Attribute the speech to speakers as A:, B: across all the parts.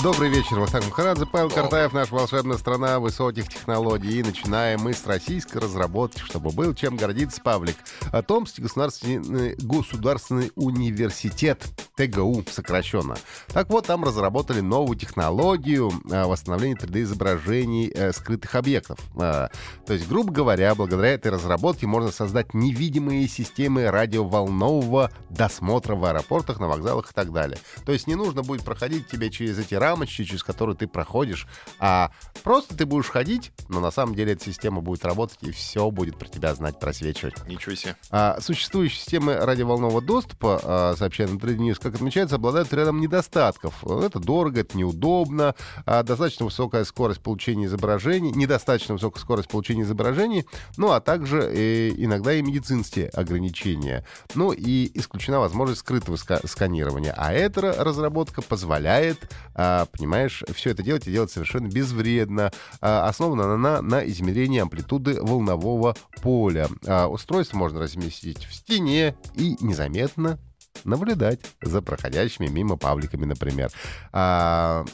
A: Добрый вечер, Вахтанг Махарадзе, Павел Картаев, наша волшебная страна высоких технологий. И начинаем мы с российской разработки, чтобы был чем гордиться Павлик. О Томский государственный, государственный университет, ТГУ сокращенно. Так вот, там разработали новую технологию э, восстановления 3D-изображений э, скрытых объектов. Э, то есть, грубо говоря, благодаря этой разработке можно создать невидимые системы радиоволнового досмотра в аэропортах, на вокзалах и так далее. То есть не нужно будет проходить тебе через эти рамочки, через которые ты проходишь, а просто ты будешь ходить, но на самом деле эта система будет работать, и все будет про тебя знать, просвечивать.
B: Ничего себе.
A: А, существующие системы радиоволнового доступа, а, сообщает на News, как отмечается, обладают рядом недостатков. Это дорого, это неудобно, а, достаточно высокая скорость получения изображений, недостаточно высокая скорость получения изображений, ну а также э, иногда и медицинские ограничения. Ну и исключена возможность скрытого ска- сканирования. А эта разработка позволяет а, понимаешь, все это делать и делать совершенно безвредно. А, основано на, на измерении амплитуды волнового поля. А, устройство можно разместить в стене и незаметно наблюдать за проходящими мимо пабликами, например. А,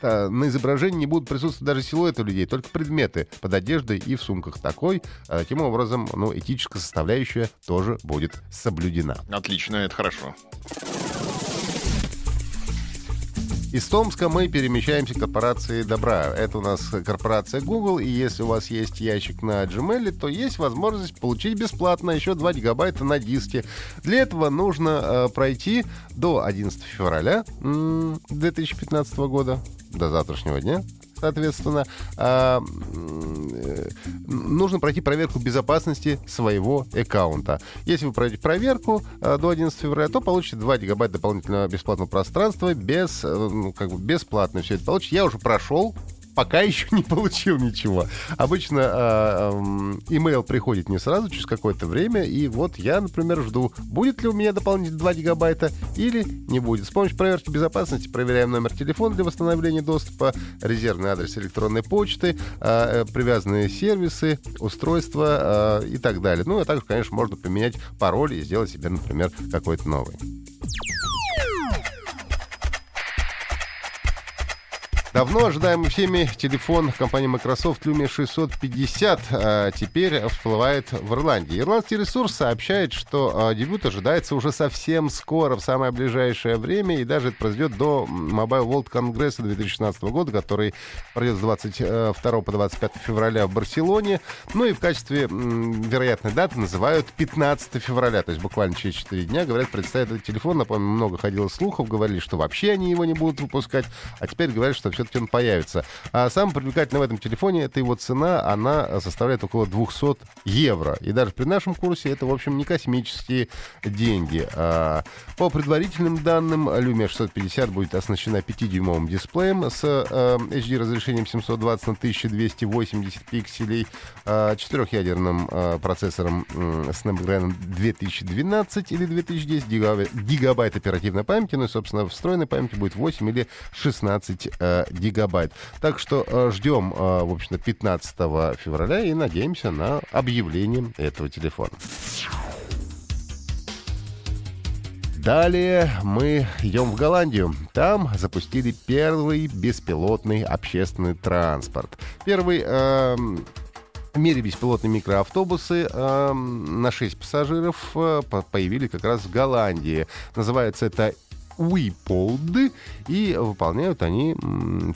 A: а, на изображении не будут присутствовать даже силуэты людей, только предметы под одеждой и в сумках такой. А, таким образом, ну, этическая составляющая тоже будет соблюдена.
B: Отлично, это хорошо.
A: Из Томска мы перемещаемся к корпорации добра. Это у нас корпорация Google, и если у вас есть ящик на Gmail, то есть возможность получить бесплатно еще 2 гигабайта на диске. Для этого нужно э, пройти до 11 февраля 2015 года, до завтрашнего дня, соответственно, а, э, нужно пройти проверку безопасности своего аккаунта. Если вы пройдете проверку а, до 11 февраля, то получите 2 гигабайта дополнительного бесплатного пространства, без, э, ну, как бы бесплатно все это получите. Я уже прошел пока еще не получил ничего. Обычно э, э, приходит не сразу, через какое-то время, и вот я, например, жду, будет ли у меня дополнительно 2 гигабайта или не будет. С помощью проверки безопасности проверяем номер телефона для восстановления доступа, резервный адрес электронной почты, э, привязанные сервисы, устройства э, и так далее. Ну, а также, конечно, можно поменять пароль и сделать себе, например, какой-то новый. Давно ожидаемый всеми телефон компании Microsoft Lumia 650 а, теперь всплывает в Ирландии. Ирландский ресурс сообщает, что а, дебют ожидается уже совсем скоро, в самое ближайшее время, и даже это произойдет до Mobile World Congress 2016 года, который пройдет с 22 по 25 февраля в Барселоне. Ну и в качестве вероятной даты называют 15 февраля, то есть буквально через 4 дня, говорят, представят этот телефон. Напомню, много ходило слухов, говорили, что вообще они его не будут выпускать, а теперь говорят, что все все-таки он появится. А самое привлекательное в этом телефоне, это его цена, она составляет около 200 евро. И даже при нашем курсе это, в общем, не космические деньги. А, по предварительным данным, Lumia 650 будет оснащена 5-дюймовым дисплеем с а, HD разрешением 720 на 1280 пикселей, а, четырехъядерным а, процессором Snapdragon 2012 или 2010 гигабайт, оперативной памяти, ну и, собственно, встроенной памяти будет 8 или 16 а, гигабайт. Так что э, ждем, э, в общем-то, 15 февраля и надеемся на объявление этого телефона. Далее мы идем в Голландию. Там запустили первый беспилотный общественный транспорт. Первый э, в мире беспилотные микроавтобусы э, на 6 пассажиров э, появились как раз в Голландии. Называется это WePold, и выполняют они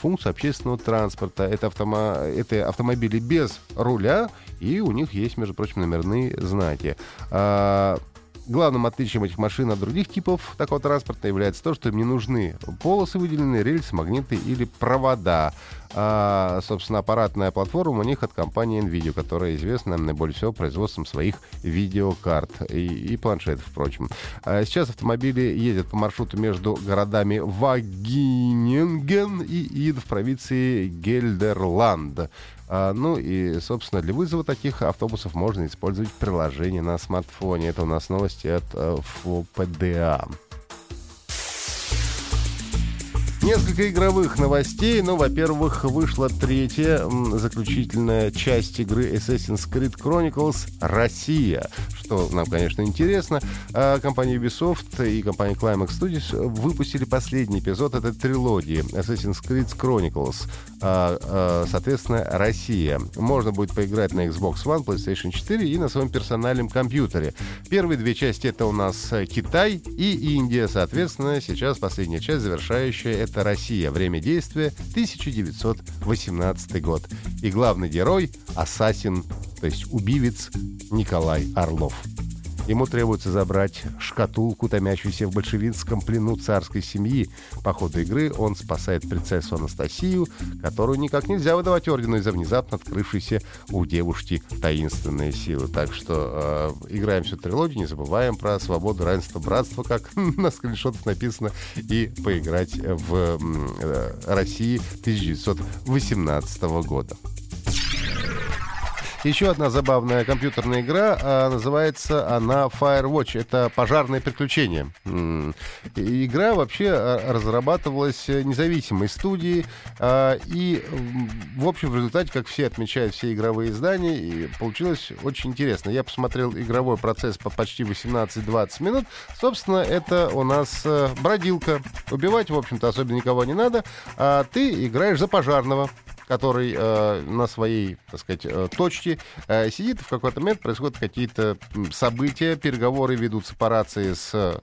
A: функцию общественного транспорта. Это, автомо... это автомобили без руля, и у них есть, между прочим, номерные знаки. А, Главным отличием этих машин от других типов такого транспорта является то, что им не нужны полосы выделенные, рельсы, магниты или провода. А, собственно, аппаратная платформа у них от компании NVIDIA, которая известна наиболее всего производством своих видеокарт и, и планшетов, впрочем. А сейчас автомобили ездят по маршруту между городами Вагиненген и Ид в провинции Гельдерланд. А, ну и, собственно, для вызова таких автобусов можно использовать приложение на смартфоне. Это у нас новости от э, Несколько игровых новостей. Ну, во-первых, вышла третья заключительная часть игры Assassin's Creed Chronicles «Россия», что нам, конечно, интересно. А компания Ubisoft и компания Climax Studios выпустили последний эпизод этой трилогии Assassin's Creed Chronicles. А, а, соответственно, «Россия». Можно будет поиграть на Xbox One, PlayStation 4 и на своем персональном компьютере. Первые две части — это у нас Китай и Индия. Соответственно, сейчас последняя часть, завершающая — это это Россия. Время действия 1918 год. И главный герой — ассасин, то есть убивец Николай Орлов. Ему требуется забрать шкатулку, томящуюся в большевистском плену царской семьи. По ходу игры он спасает принцессу Анастасию, которую никак нельзя выдавать ордену из-за внезапно открывшейся у девушки таинственные силы. Так что э, играем всю трилогию, не забываем про свободу, равенство, братство, как на скриншотах написано, и поиграть в э, России 1918 года. Еще одна забавная компьютерная игра, а, называется она Firewatch. Это пожарное приключение. Игра вообще а, разрабатывалась независимой студией, а, и, в общем, в результате, как все отмечают все игровые издания, и получилось очень интересно. Я посмотрел игровой процесс по почти 18-20 минут. Собственно, это у нас э, бродилка. Убивать, в общем-то, особенно никого не надо, а ты играешь за пожарного который э, на своей, так сказать, э, точке э, сидит, в какой-то момент происходят какие-то события, переговоры ведутся по рации с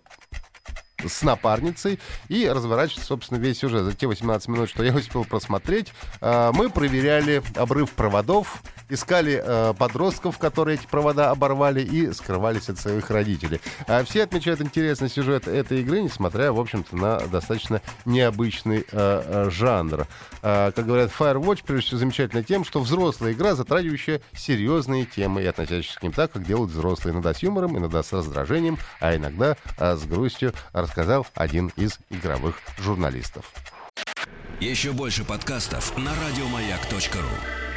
A: с напарницей и разворачивается, собственно, весь сюжет. За те 18 минут, что я успел просмотреть, э, мы проверяли обрыв проводов, искали э, подростков, которые эти провода оборвали, и скрывались от своих родителей. А все отмечают интересный сюжет этой игры, несмотря, в общем-то, на достаточно необычный э, э, жанр. Э, как говорят, Firewatch, прежде всего, замечательна тем, что взрослая игра, затрагивающая серьезные темы и относящиеся к ним так, как делают взрослые. Иногда с юмором, иногда с раздражением, а иногда э, с грустью, рассказал один из игровых журналистов.
C: Еще больше подкастов на радиомаяк.ру